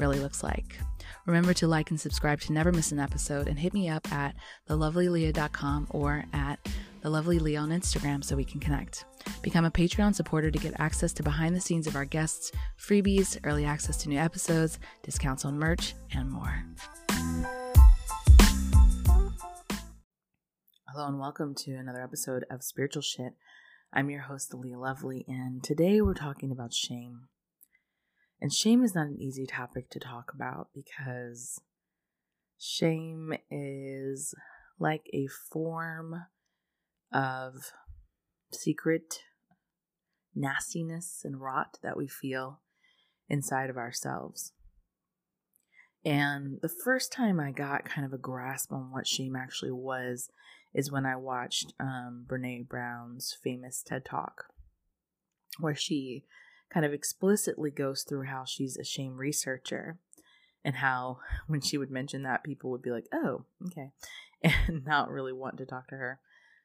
really looks like. Remember to like and subscribe to never miss an episode and hit me up at thelovelyleah.com or at thelovelyleah on Instagram so we can connect. Become a Patreon supporter to get access to behind the scenes of our guests, freebies, early access to new episodes, discounts on merch, and more. Hello and welcome to another episode of Spiritual Shit. I'm your host, Leah Lovely, and today we're talking about shame. And shame is not an easy topic to talk about because shame is like a form of secret nastiness and rot that we feel inside of ourselves. And the first time I got kind of a grasp on what shame actually was is when I watched um, Brene Brown's famous TED Talk, where she kind of explicitly goes through how she's a shame researcher and how when she would mention that people would be like oh okay and not really want to talk to her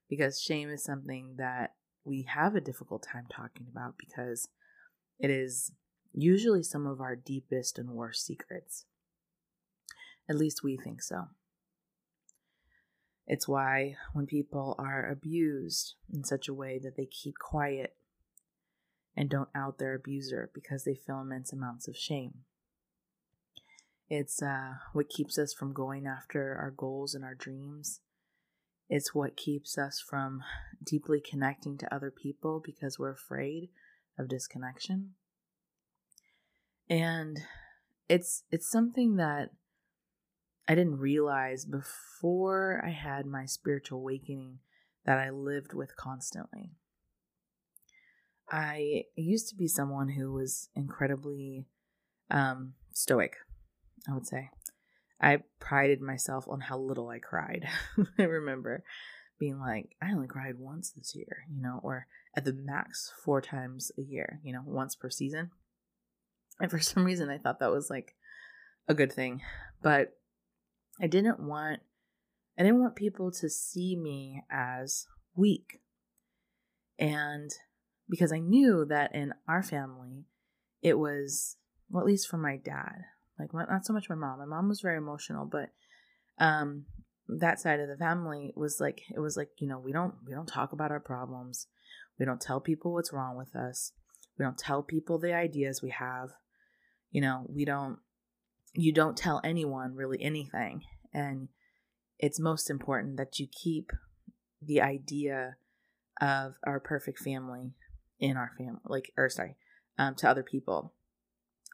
because shame is something that we have a difficult time talking about because it is usually some of our deepest and worst secrets. At least we think so. It's why when people are abused in such a way that they keep quiet and don't out their abuser because they feel immense amounts of shame. It's uh, what keeps us from going after our goals and our dreams. It's what keeps us from deeply connecting to other people because we're afraid of disconnection. And it's it's something that I didn't realize before I had my spiritual awakening that I lived with constantly. I used to be someone who was incredibly um, stoic, I would say. I prided myself on how little I cried. I remember being like, I only cried once this year, you know, or at the max four times a year, you know, once per season. And for some reason, I thought that was like a good thing. But I didn't want, I didn't want people to see me as weak. And because I knew that in our family, it was, well, at least for my dad, like not so much my mom. My mom was very emotional, but um, that side of the family was like, it was like, you know, we don't, we don't talk about our problems. We don't tell people what's wrong with us. We don't tell people the ideas we have. You know, we don't, you don't tell anyone really anything. And it's most important that you keep the idea of our perfect family in our family, like, or sorry, um, to other people.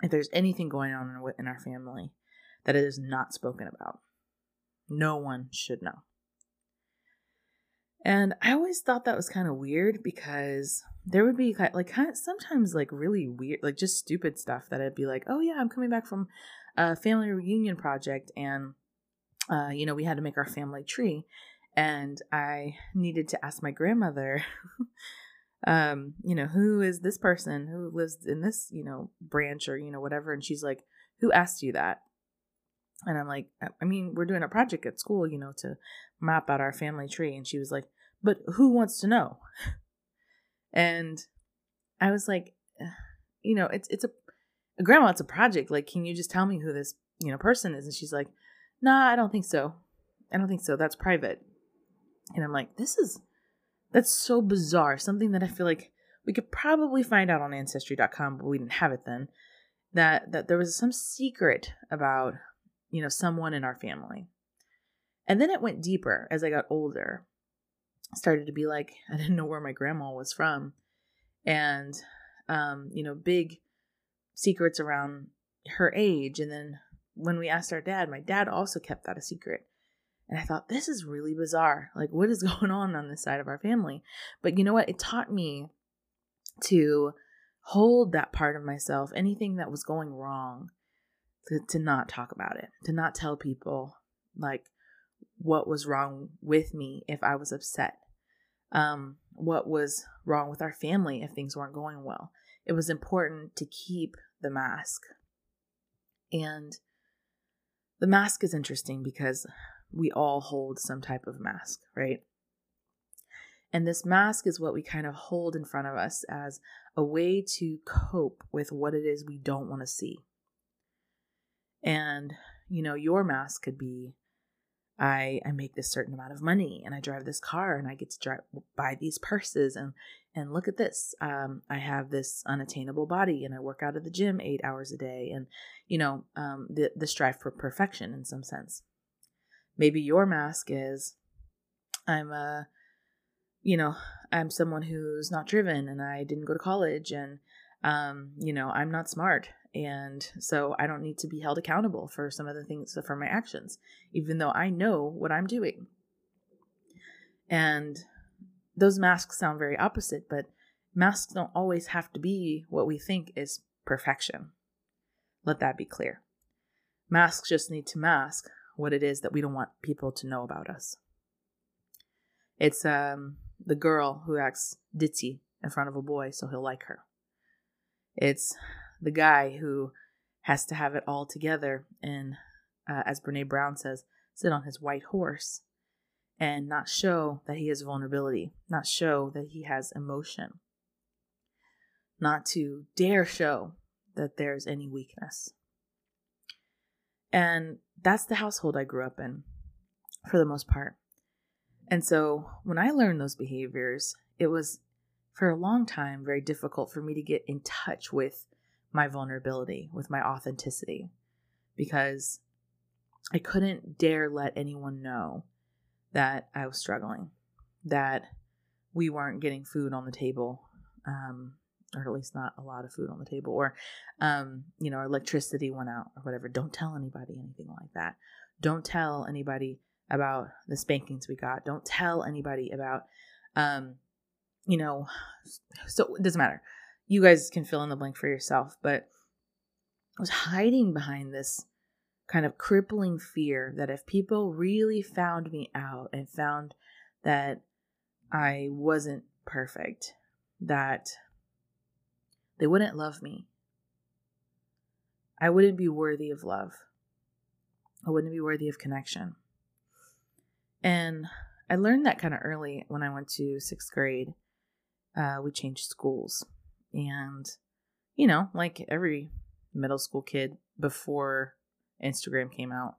If there's anything going on in our family that is not spoken about, no one should know. And I always thought that was kind of weird because there would be like kind of sometimes like really weird, like just stupid stuff that I'd be like, oh yeah, I'm coming back from a family reunion project and, uh, you know, we had to make our family tree. And I needed to ask my grandmother um, you know, who is this person who lives in this, you know, branch or, you know, whatever. And she's like, who asked you that? And I'm like, I mean, we're doing a project at school, you know, to map out our family tree. And she was like, but who wants to know? And I was like, you know, it's, it's a, grandma, it's a project. Like, can you just tell me who this, you know, person is? And she's like, nah, I don't think so. I don't think so. That's private. And I'm like, this is, that's so bizarre. Something that I feel like we could probably find out on ancestry.com, but we didn't have it then. That that there was some secret about, you know, someone in our family. And then it went deeper as I got older. Started to be like, I didn't know where my grandma was from. And um, you know, big secrets around her age. And then when we asked our dad, my dad also kept that a secret. And I thought, this is really bizarre. Like, what is going on on this side of our family? But you know what? It taught me to hold that part of myself, anything that was going wrong, to, to not talk about it, to not tell people like what was wrong with me if I was upset, um, what was wrong with our family if things weren't going well. It was important to keep the mask. And the mask is interesting because we all hold some type of mask, right? And this mask is what we kind of hold in front of us as a way to cope with what it is we don't want to see. And, you know, your mask could be I, I make this certain amount of money and I drive this car and I get to drive, buy these purses and and look at this um, I have this unattainable body and I work out at the gym eight hours a day and you know um, the the strive for perfection in some sense. Maybe your mask is I'm a you know I'm someone who's not driven and I didn't go to college and um, you know I'm not smart and so I don't need to be held accountable for some of the things for my actions, even though I know what I'm doing. And those masks sound very opposite, but masks don't always have to be what we think is perfection. Let that be clear. Masks just need to mask what it is that we don't want people to know about us. It's um the girl who acts ditzy in front of a boy so he'll like her. It's the guy who has to have it all together and, uh, as Brene Brown says, sit on his white horse and not show that he has vulnerability, not show that he has emotion, not to dare show that there's any weakness. And that's the household I grew up in for the most part. And so when I learned those behaviors, it was for a long time very difficult for me to get in touch with my vulnerability, with my authenticity, because I couldn't dare let anyone know that I was struggling, that we weren't getting food on the table, um, or at least not a lot of food on the table, or, um, you know, electricity went out or whatever. Don't tell anybody anything like that. Don't tell anybody about the spankings we got. Don't tell anybody about, um, you know, so it doesn't matter you guys can fill in the blank for yourself, but I was hiding behind this kind of crippling fear that if people really found me out and found that I wasn't perfect, that they wouldn't love me. I wouldn't be worthy of love. I wouldn't be worthy of connection. And I learned that kind of early when I went to sixth grade. Uh, we changed schools. And, you know, like every middle school kid before Instagram came out,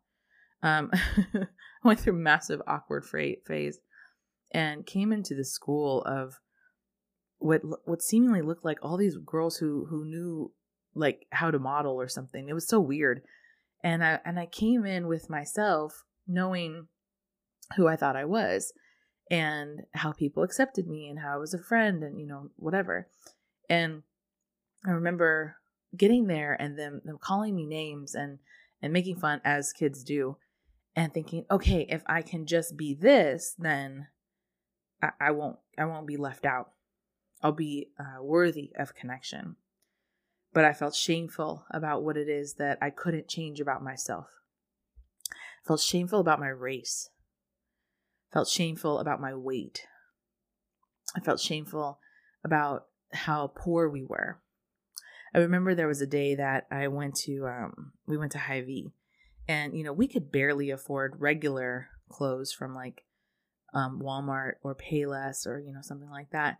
um, I went through massive awkward phase and came into the school of what what seemingly looked like all these girls who who knew like how to model or something. It was so weird. And I and I came in with myself knowing who I thought I was and how people accepted me and how I was a friend and you know whatever. And I remember getting there and them them calling me names and and making fun as kids do and thinking, okay, if I can just be this, then I, I won't I won't be left out. I'll be uh, worthy of connection. But I felt shameful about what it is that I couldn't change about myself. I felt shameful about my race. I felt shameful about my weight. I felt shameful about how poor we were. I remember there was a day that I went to um we went to Hy-Vee and you know we could barely afford regular clothes from like um Walmart or Payless or you know something like that.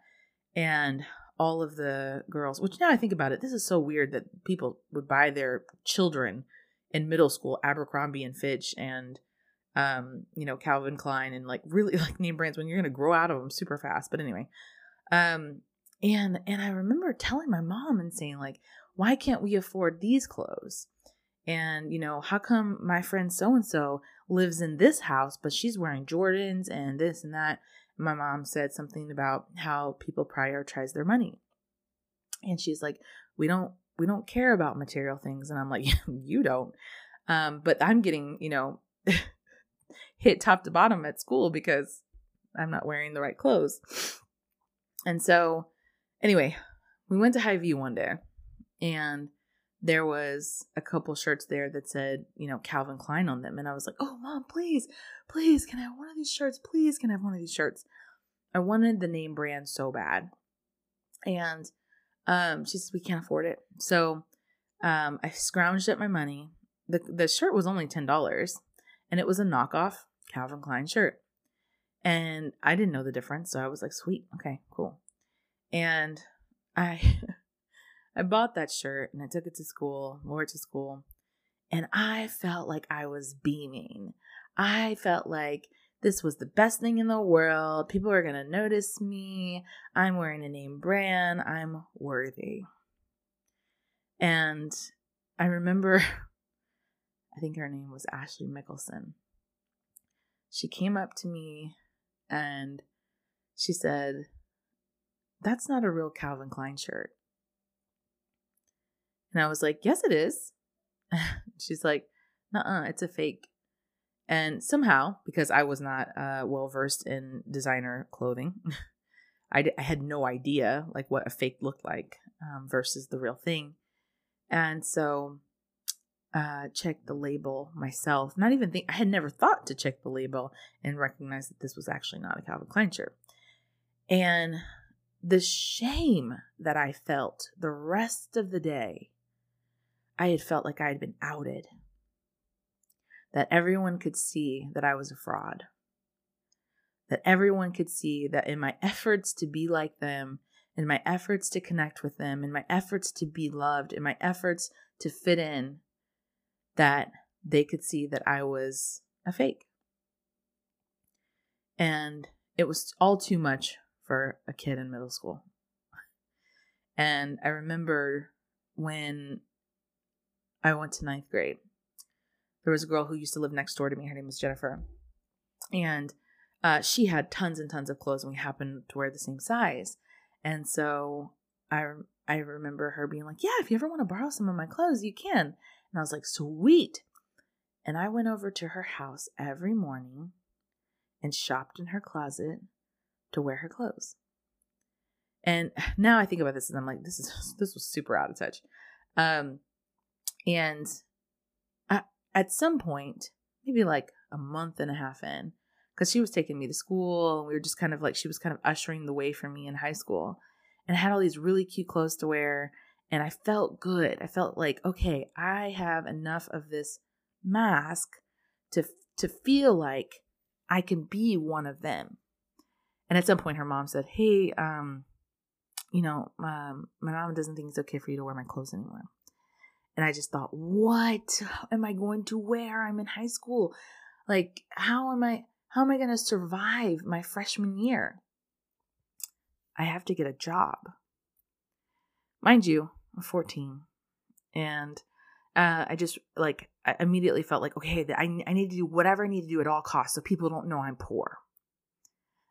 And all of the girls, which now I think about it, this is so weird that people would buy their children in middle school Abercrombie and Fitch and um you know Calvin Klein and like really like name brands when you're going to grow out of them super fast. But anyway, um and and I remember telling my mom and saying like, "Why can't we afford these clothes?" And you know, how come my friend so and so lives in this house but she's wearing Jordans and this and that? My mom said something about how people prioritize their money. And she's like, "We don't we don't care about material things." And I'm like, "You don't." Um, but I'm getting, you know, hit top to bottom at school because I'm not wearing the right clothes. And so Anyway, we went to Hy-Vee one day and there was a couple shirts there that said, you know, Calvin Klein on them. And I was like, oh, mom, please, please, can I have one of these shirts? Please, can I have one of these shirts? I wanted the name brand so bad. And um, she says, we can't afford it. So um, I scrounged up my money. The, the shirt was only $10 and it was a knockoff Calvin Klein shirt. And I didn't know the difference. So I was like, sweet, okay, cool. And I I bought that shirt and I took it to school, wore it to school, and I felt like I was beaming. I felt like this was the best thing in the world. People are going to notice me. I'm wearing a name brand. I'm worthy. And I remember, I think her name was Ashley Mickelson. She came up to me and she said, That's not a real Calvin Klein shirt. And I was like, Yes, it is. She's like, uh uh, it's a fake. And somehow, because I was not uh, well versed in designer clothing, I, d- I had no idea like what a fake looked like um, versus the real thing. And so, uh, checked the label myself. Not even think I had never thought to check the label and recognize that this was actually not a Calvin Klein shirt. And the shame that I felt the rest of the day I had felt like I had been outed, that everyone could see that I was a fraud, that everyone could see that in my efforts to be like them, in my efforts to connect with them, in my efforts to be loved, in my efforts to fit in, that they could see that I was a fake. And it was all too much for a kid in middle school. And I remember when I went to ninth grade. There was a girl who used to live next door to me. Her name was Jennifer. And uh, she had tons and tons of clothes, and we happened to wear the same size. And so I, I remember her being like, Yeah, if you ever want to borrow some of my clothes, you can. And I was like, Sweet. And I went over to her house every morning and shopped in her closet to wear her clothes. And now I think about this and I'm like, this is this was super out of touch. Um, and I, at some point, maybe like a month and a half in, because she was taking me to school and we were just kind of like, she was kind of ushering the way for me in high school. And I had all these really cute clothes to wear. And I felt good. I felt like, okay, I have enough of this mask to to feel like I can be one of them. And at some point, her mom said, "Hey, um, you know, um, my mom doesn't think it's okay for you to wear my clothes anymore." And I just thought, what am I going to wear? I'm in high school. Like, how am I how am I going to survive my freshman year? I have to get a job. Mind you, I'm 14. And uh, I just like I immediately felt like, okay, I, I need to do whatever I need to do at all costs so people don't know I'm poor.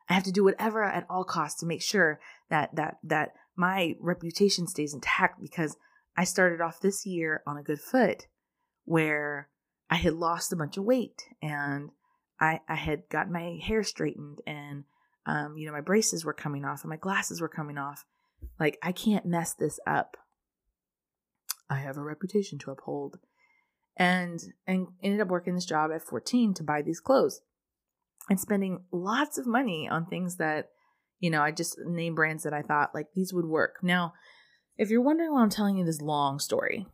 I have to do whatever at all costs to make sure that that that my reputation stays intact because I started off this year on a good foot where I had lost a bunch of weight and I, I had got my hair straightened and, um, you know, my braces were coming off and my glasses were coming off. Like, I can't mess this up. I have a reputation to uphold. And, and ended up working this job at 14 to buy these clothes and spending lots of money on things that, you know, I just name brands that I thought like these would work. Now, if you're wondering why I'm telling you this long story,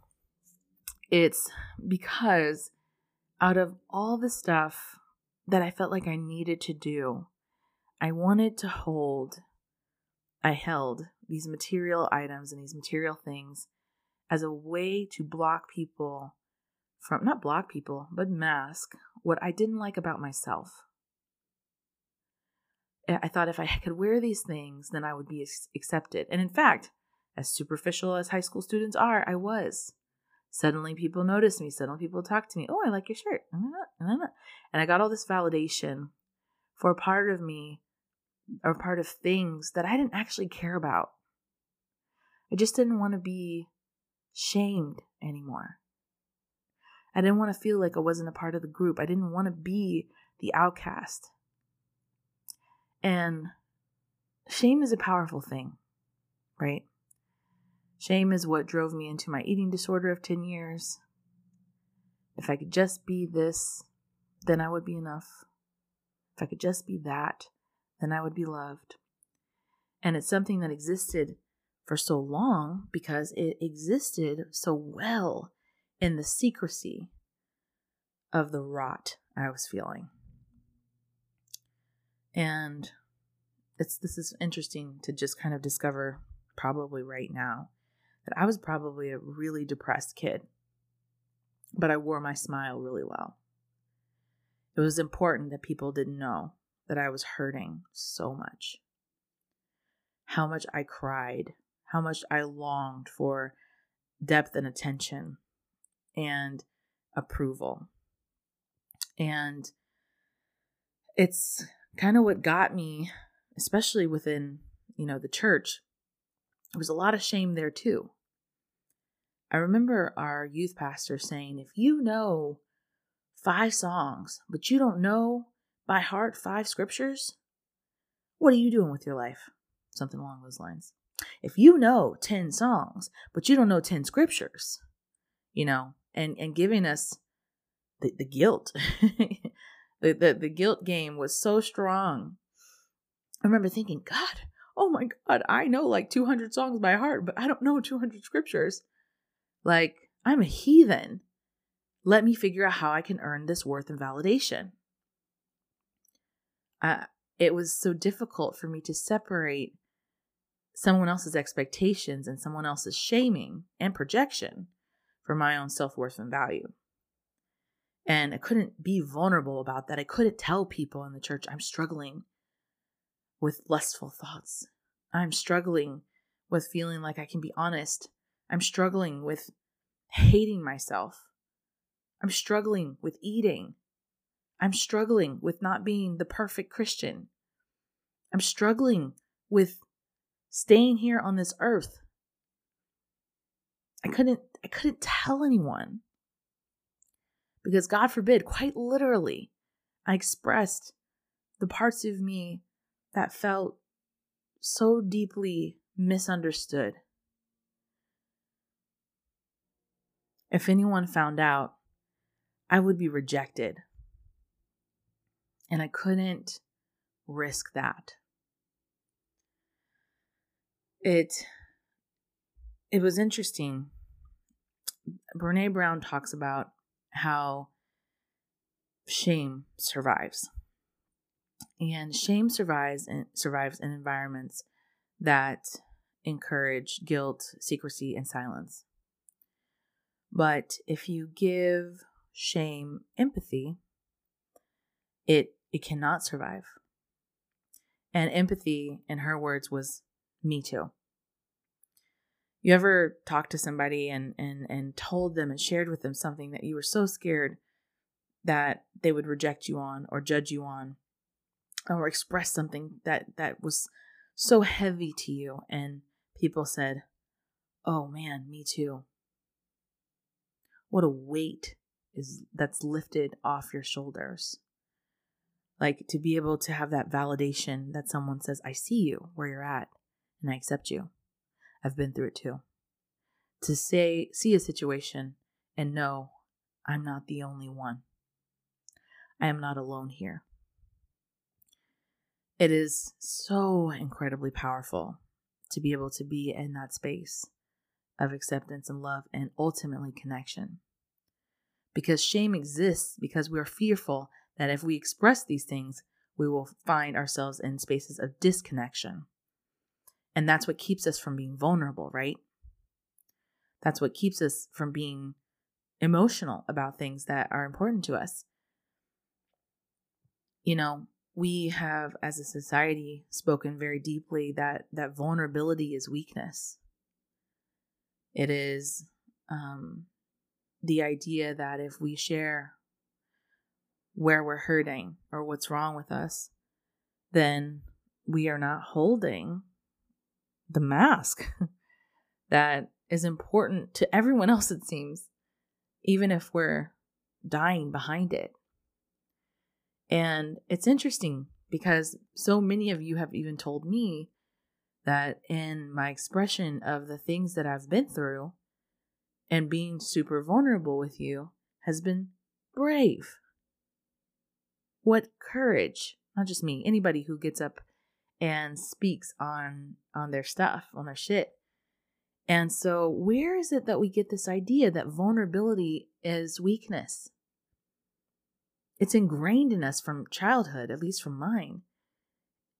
it's because out of all the stuff that I felt like I needed to do, I wanted to hold, I held these material items and these material things as a way to block people from, not block people, but mask what I didn't like about myself. I thought if I could wear these things, then I would be accepted. And in fact, as superficial as high school students are, I was. Suddenly people noticed me. Suddenly people talked to me. Oh, I like your shirt. Mm-hmm. Mm-hmm. And I got all this validation for a part of me or part of things that I didn't actually care about. I just didn't want to be shamed anymore. I didn't want to feel like I wasn't a part of the group. I didn't want to be the outcast. And shame is a powerful thing, right? Shame is what drove me into my eating disorder of 10 years. If I could just be this, then I would be enough. If I could just be that, then I would be loved. And it's something that existed for so long because it existed so well in the secrecy of the rot I was feeling. And it's this is interesting to just kind of discover probably right now that I was probably a really depressed kid. But I wore my smile really well. It was important that people didn't know that I was hurting so much. How much I cried, how much I longed for depth and attention and approval. And it's kind of what got me, especially within, you know, the church. There was a lot of shame there too. I remember our youth pastor saying, if you know five songs, but you don't know by heart five scriptures, what are you doing with your life? Something along those lines. If you know 10 songs, but you don't know 10 scriptures, you know, and, and giving us the, the guilt The, the, the guilt game was so strong. I remember thinking, God, oh my God, I know like 200 songs by heart, but I don't know 200 scriptures. Like, I'm a heathen. Let me figure out how I can earn this worth and validation. Uh, it was so difficult for me to separate someone else's expectations and someone else's shaming and projection for my own self worth and value. And I couldn't be vulnerable about that. I couldn't tell people in the church I'm struggling with lustful thoughts. I'm struggling with feeling like I can be honest. I'm struggling with hating myself. I'm struggling with eating. I'm struggling with not being the perfect Christian. I'm struggling with staying here on this earth. I couldn't I couldn't tell anyone. Because God forbid, quite literally, I expressed the parts of me that felt so deeply misunderstood. If anyone found out, I would be rejected. And I couldn't risk that. It it was interesting. Brene Brown talks about how shame survives. And shame survives and survives in environments that encourage guilt, secrecy, and silence. But if you give shame empathy, it it cannot survive. And empathy, in her words, was me too. You ever talked to somebody and and and told them and shared with them something that you were so scared that they would reject you on or judge you on or express something that that was so heavy to you and people said, "Oh man, me too." What a weight is that's lifted off your shoulders. Like to be able to have that validation that someone says, "I see you where you're at and I accept you." I've been through it too. To say, see a situation and know I'm not the only one. I am not alone here. It is so incredibly powerful to be able to be in that space of acceptance and love and ultimately connection. Because shame exists because we are fearful that if we express these things, we will find ourselves in spaces of disconnection. And that's what keeps us from being vulnerable, right? That's what keeps us from being emotional about things that are important to us. You know, we have as a society spoken very deeply that that vulnerability is weakness. It is um, the idea that if we share where we're hurting or what's wrong with us, then we are not holding the mask that is important to everyone else, it seems, even if we're dying behind it. And it's interesting because so many of you have even told me that in my expression of the things that I've been through and being super vulnerable with you has been brave. What courage, not just me, anybody who gets up and speaks on on their stuff, on their shit. And so where is it that we get this idea that vulnerability is weakness? It's ingrained in us from childhood, at least from mine.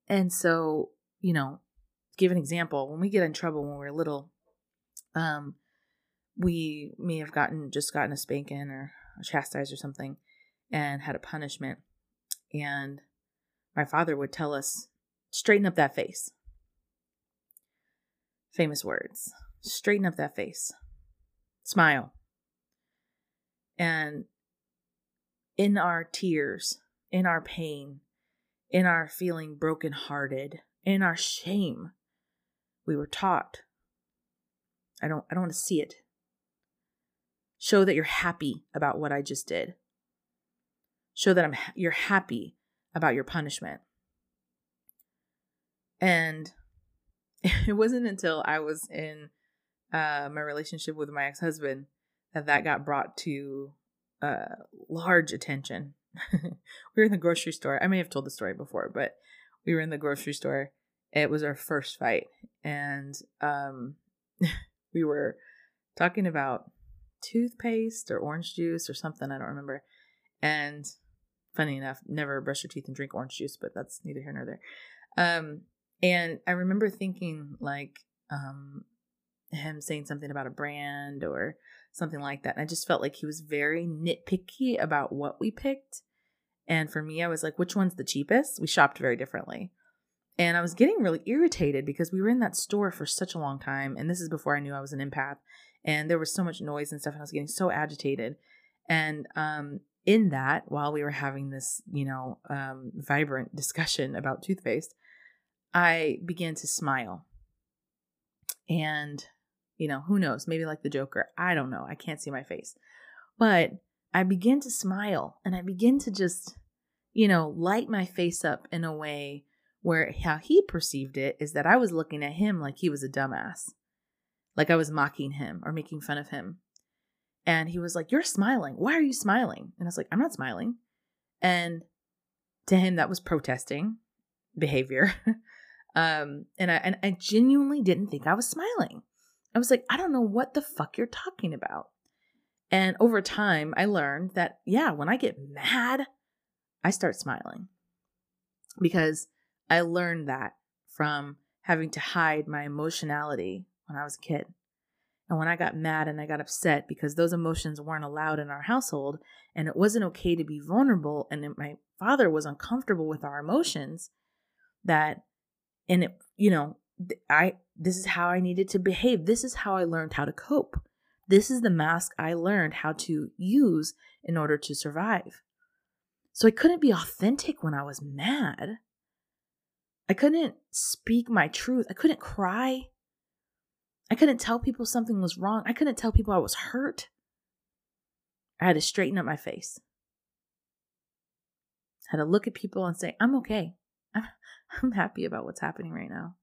And so, you know, give an example, when we get in trouble when we're little, um, we may have gotten just gotten a spanking or a chastised or something and had a punishment. And my father would tell us, straighten up that face. Famous words. Straighten up that face. Smile. And in our tears, in our pain, in our feeling brokenhearted, in our shame, we were taught. I don't I don't want to see it. Show that you're happy about what I just did. Show that I'm you're happy about your punishment. And it wasn't until I was in uh, my relationship with my ex husband that that got brought to uh, large attention. we were in the grocery store. I may have told the story before, but we were in the grocery store. It was our first fight, and um, we were talking about toothpaste or orange juice or something. I don't remember. And funny enough, never brush your teeth and drink orange juice, but that's neither here nor there. Um, and I remember thinking like um, him saying something about a brand or something like that. And I just felt like he was very nitpicky about what we picked. And for me, I was like, which one's the cheapest? We shopped very differently. And I was getting really irritated because we were in that store for such a long time. And this is before I knew I was an empath. And there was so much noise and stuff. And I was getting so agitated. And um, in that, while we were having this, you know, um, vibrant discussion about toothpaste, I began to smile. And you know, who knows? Maybe like the Joker. I don't know. I can't see my face. But I begin to smile and I begin to just, you know, light my face up in a way where how he perceived it is that I was looking at him like he was a dumbass. Like I was mocking him or making fun of him. And he was like, You're smiling. Why are you smiling? And I was like, I'm not smiling. And to him, that was protesting behavior. um, and I and I genuinely didn't think I was smiling. I was like, I don't know what the fuck you're talking about. And over time, I learned that, yeah, when I get mad, I start smiling because I learned that from having to hide my emotionality when I was a kid. And when I got mad and I got upset because those emotions weren't allowed in our household and it wasn't okay to be vulnerable and my father was uncomfortable with our emotions, that, and it, you know, I this is how I needed to behave. This is how I learned how to cope. This is the mask I learned how to use in order to survive. So I couldn't be authentic when I was mad. I couldn't speak my truth. I couldn't cry. I couldn't tell people something was wrong. I couldn't tell people I was hurt. I had to straighten up my face. I had to look at people and say, I'm okay. I'm, happy about what's happening right now.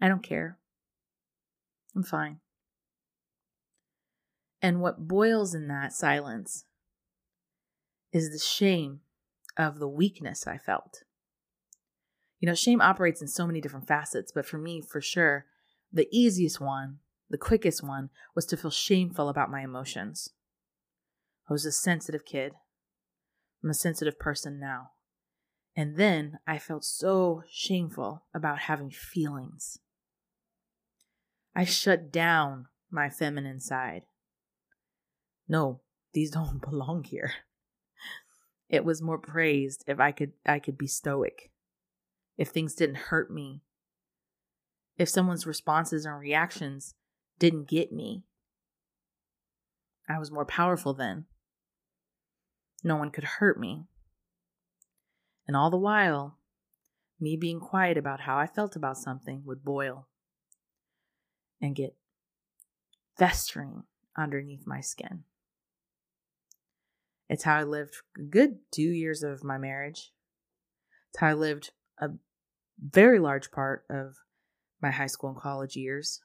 I don't care. I'm fine. And what boils in that silence is the shame of the weakness I felt. You know, shame operates in so many different facets, but for me, for sure, the easiest one, the quickest one, was to feel shameful about my emotions. I was a sensitive kid. I'm a sensitive person now. And then I felt so shameful about having feelings. I shut down my feminine side. No, these don't belong here. It was more praised if I could I could be stoic. If things didn't hurt me. If someone's responses and reactions didn't get me. I was more powerful then. No one could hurt me. And all the while, me being quiet about how I felt about something would boil and get festering underneath my skin. It's how I lived good two years of my marriage. It's how I lived a very large part of my high school and college years.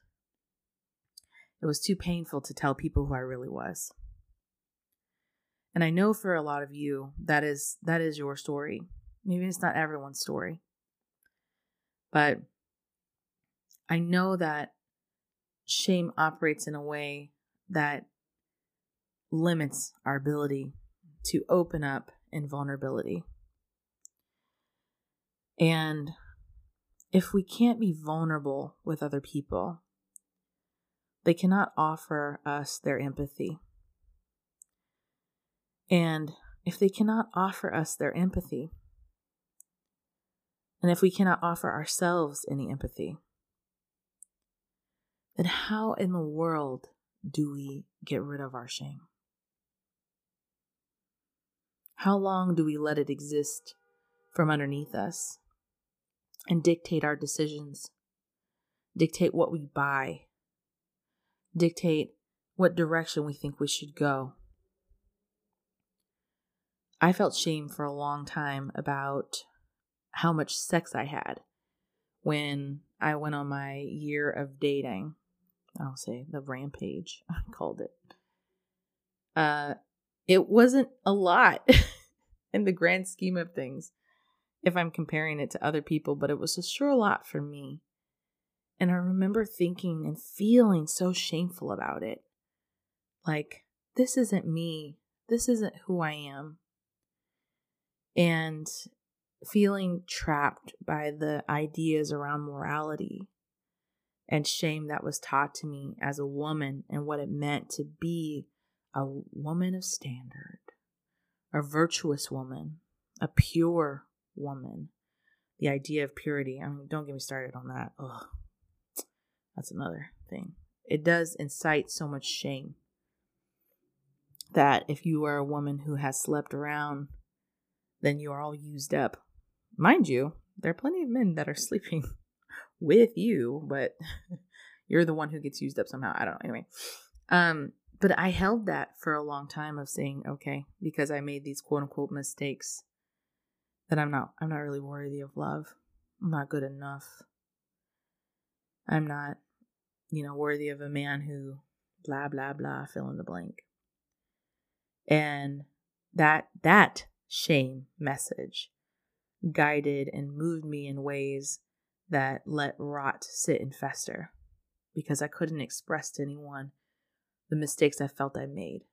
It was too painful to tell people who I really was. And I know for a lot of you that is that is your story. Maybe it's not everyone's story. But I know that shame operates in a way that limits our ability to open up in vulnerability. And if we can't be vulnerable with other people, they cannot offer us their empathy. And if they cannot offer us their empathy, and if we cannot offer ourselves any empathy, then how in the world do we get rid of our shame? How long do we let it exist from underneath us and dictate our decisions, dictate what we buy, dictate what direction we think we should go? I felt shame for a long time about how much sex I had when I went on my year of dating. I'll say the rampage, I called it. Uh, it wasn't a lot in the grand scheme of things if I'm comparing it to other people, but it was a sure lot for me. And I remember thinking and feeling so shameful about it. Like, this isn't me. This isn't who I am. And feeling trapped by the ideas around morality and shame that was taught to me as a woman and what it meant to be a woman of standard, a virtuous woman, a pure woman. The idea of purity. I mean, don't get me started on that. Ugh. That's another thing. It does incite so much shame that if you are a woman who has slept around, then you are all used up. Mind you, there are plenty of men that are sleeping with you, but you're the one who gets used up somehow. I don't know. Anyway, um, but I held that for a long time of saying, okay, because I made these quote unquote mistakes, that I'm not I'm not really worthy of love. I'm not good enough. I'm not, you know, worthy of a man who blah blah blah fill in the blank. And that that shame message guided and moved me in ways that let rot sit and fester because I couldn't express to anyone the mistakes I felt I made.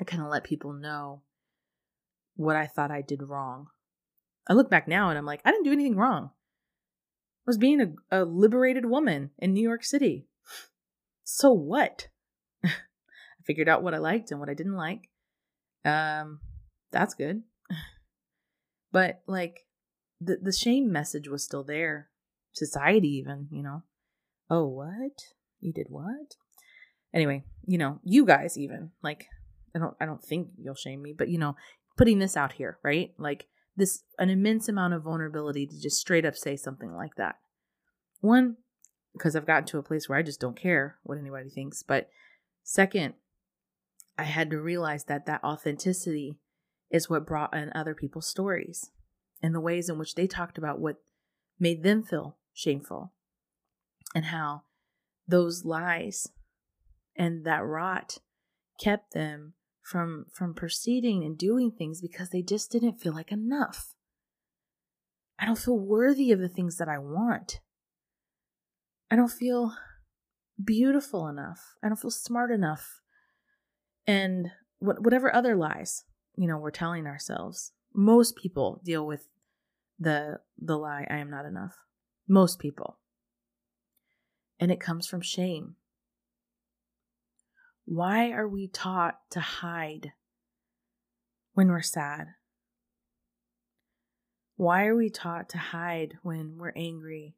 I kind of let people know what I thought I did wrong. I look back now and I'm like, I didn't do anything wrong. I was being a, a liberated woman in New York City. So what? I figured out what I liked and what I didn't like. Um, that's good. But like the the shame message was still there. Society even, you know. Oh, what? You did what? Anyway, you know, you guys even like I don't I don't think you'll shame me, but you know, putting this out here, right? Like this an immense amount of vulnerability to just straight up say something like that. One, because I've gotten to a place where I just don't care what anybody thinks, but second, I had to realize that that authenticity is what brought in other people's stories and the ways in which they talked about what made them feel shameful and how those lies and that rot kept them from from proceeding and doing things because they just didn't feel like enough. I don't feel worthy of the things that I want. I don't feel beautiful enough. I don't feel smart enough. And whatever other lies you know we're telling ourselves most people deal with the the lie i am not enough most people and it comes from shame why are we taught to hide when we're sad why are we taught to hide when we're angry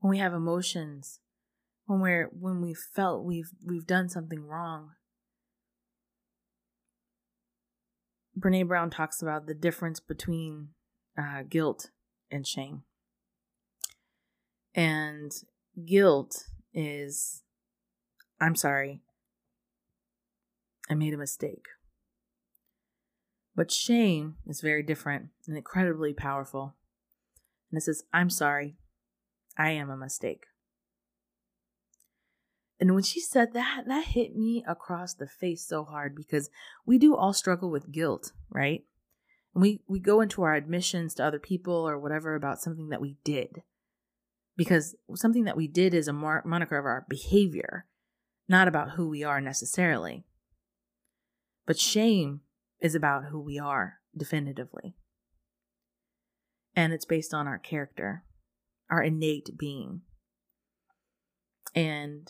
when we have emotions when we're when we felt we've we've done something wrong Brene Brown talks about the difference between uh, guilt and shame. And guilt is, I'm sorry, I made a mistake. But shame is very different and incredibly powerful. And it says, I'm sorry, I am a mistake. And when she said that, that hit me across the face so hard because we do all struggle with guilt, right? And we, we go into our admissions to other people or whatever about something that we did. Because something that we did is a moniker of our behavior, not about who we are necessarily. But shame is about who we are definitively. And it's based on our character, our innate being. And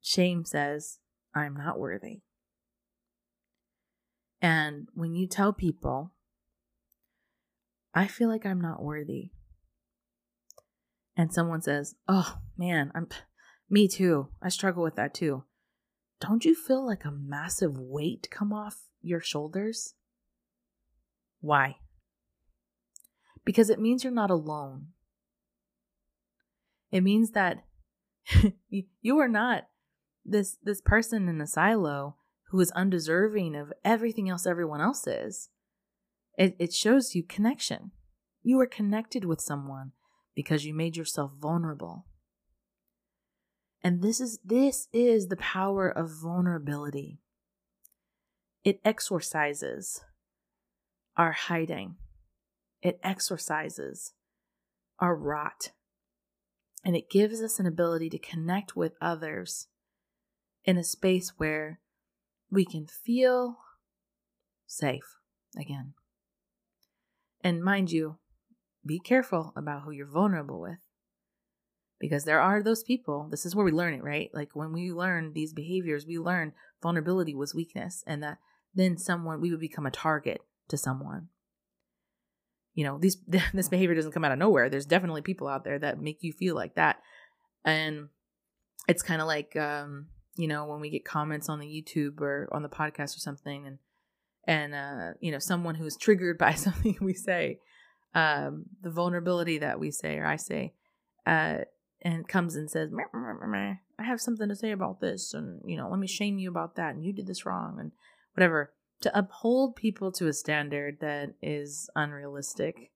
shame says, I'm not worthy. And when you tell people, I feel like I'm not worthy, and someone says, Oh man, I'm me too. I struggle with that too. Don't you feel like a massive weight come off your shoulders? Why? Because it means you're not alone. It means that you are not this this person in a silo who is undeserving of everything else everyone else is. It it shows you connection. You are connected with someone because you made yourself vulnerable. And this is this is the power of vulnerability. It exorcises our hiding. It exorcises our rot. And it gives us an ability to connect with others in a space where we can feel safe again. And mind you, be careful about who you're vulnerable with. Because there are those people, this is where we learn it, right? Like when we learn these behaviors, we learn vulnerability was weakness and that then someone, we would become a target to someone. You know, these this behavior doesn't come out of nowhere. There's definitely people out there that make you feel like that. And it's kind of like um you know, when we get comments on the YouTube or on the podcast or something and and uh, you know, someone who's triggered by something we say, um, the vulnerability that we say or I say, uh, and comes and says, meh, meh, meh, I have something to say about this, and you know, let me shame you about that, and you did this wrong, and whatever. To uphold people to a standard that is unrealistic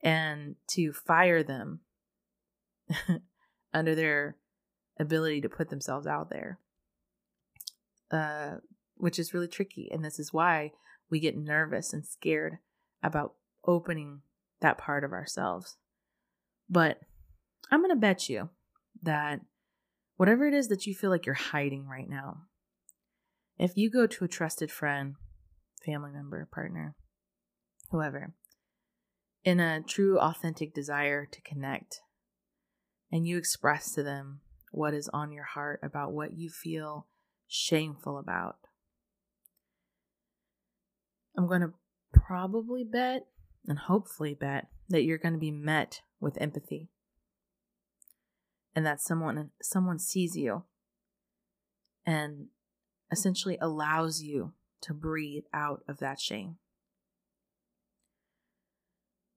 and to fire them under their ability to put themselves out there uh, which is really tricky. And this is why we get nervous and scared about opening that part of ourselves. But I'm going to bet you that whatever it is that you feel like you're hiding right now, if you go to a trusted friend, family member, partner, whoever, in a true, authentic desire to connect, and you express to them what is on your heart about what you feel shameful about. I'm going to probably bet and hopefully bet that you're going to be met with empathy and that someone someone sees you and essentially allows you to breathe out of that shame.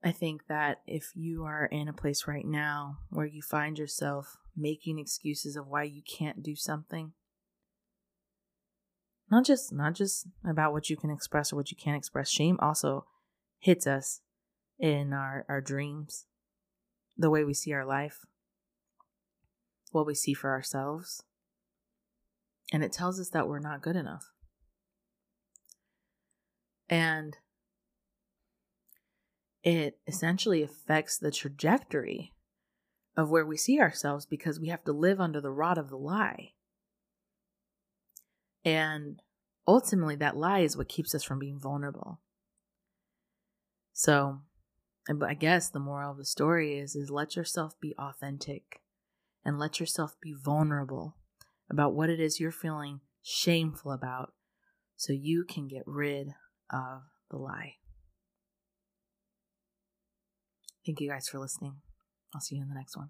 I think that if you are in a place right now where you find yourself making excuses of why you can't do something, not just not just about what you can express or what you can't express shame also hits us in our our dreams the way we see our life what we see for ourselves. And it tells us that we're not good enough. And it essentially affects the trajectory of where we see ourselves because we have to live under the rod of the lie. And ultimately, that lie is what keeps us from being vulnerable. So, I guess the moral of the story is is let yourself be authentic and let yourself be vulnerable about what it is you're feeling shameful about so you can get rid of the lie. Thank you guys for listening. I'll see you in the next one.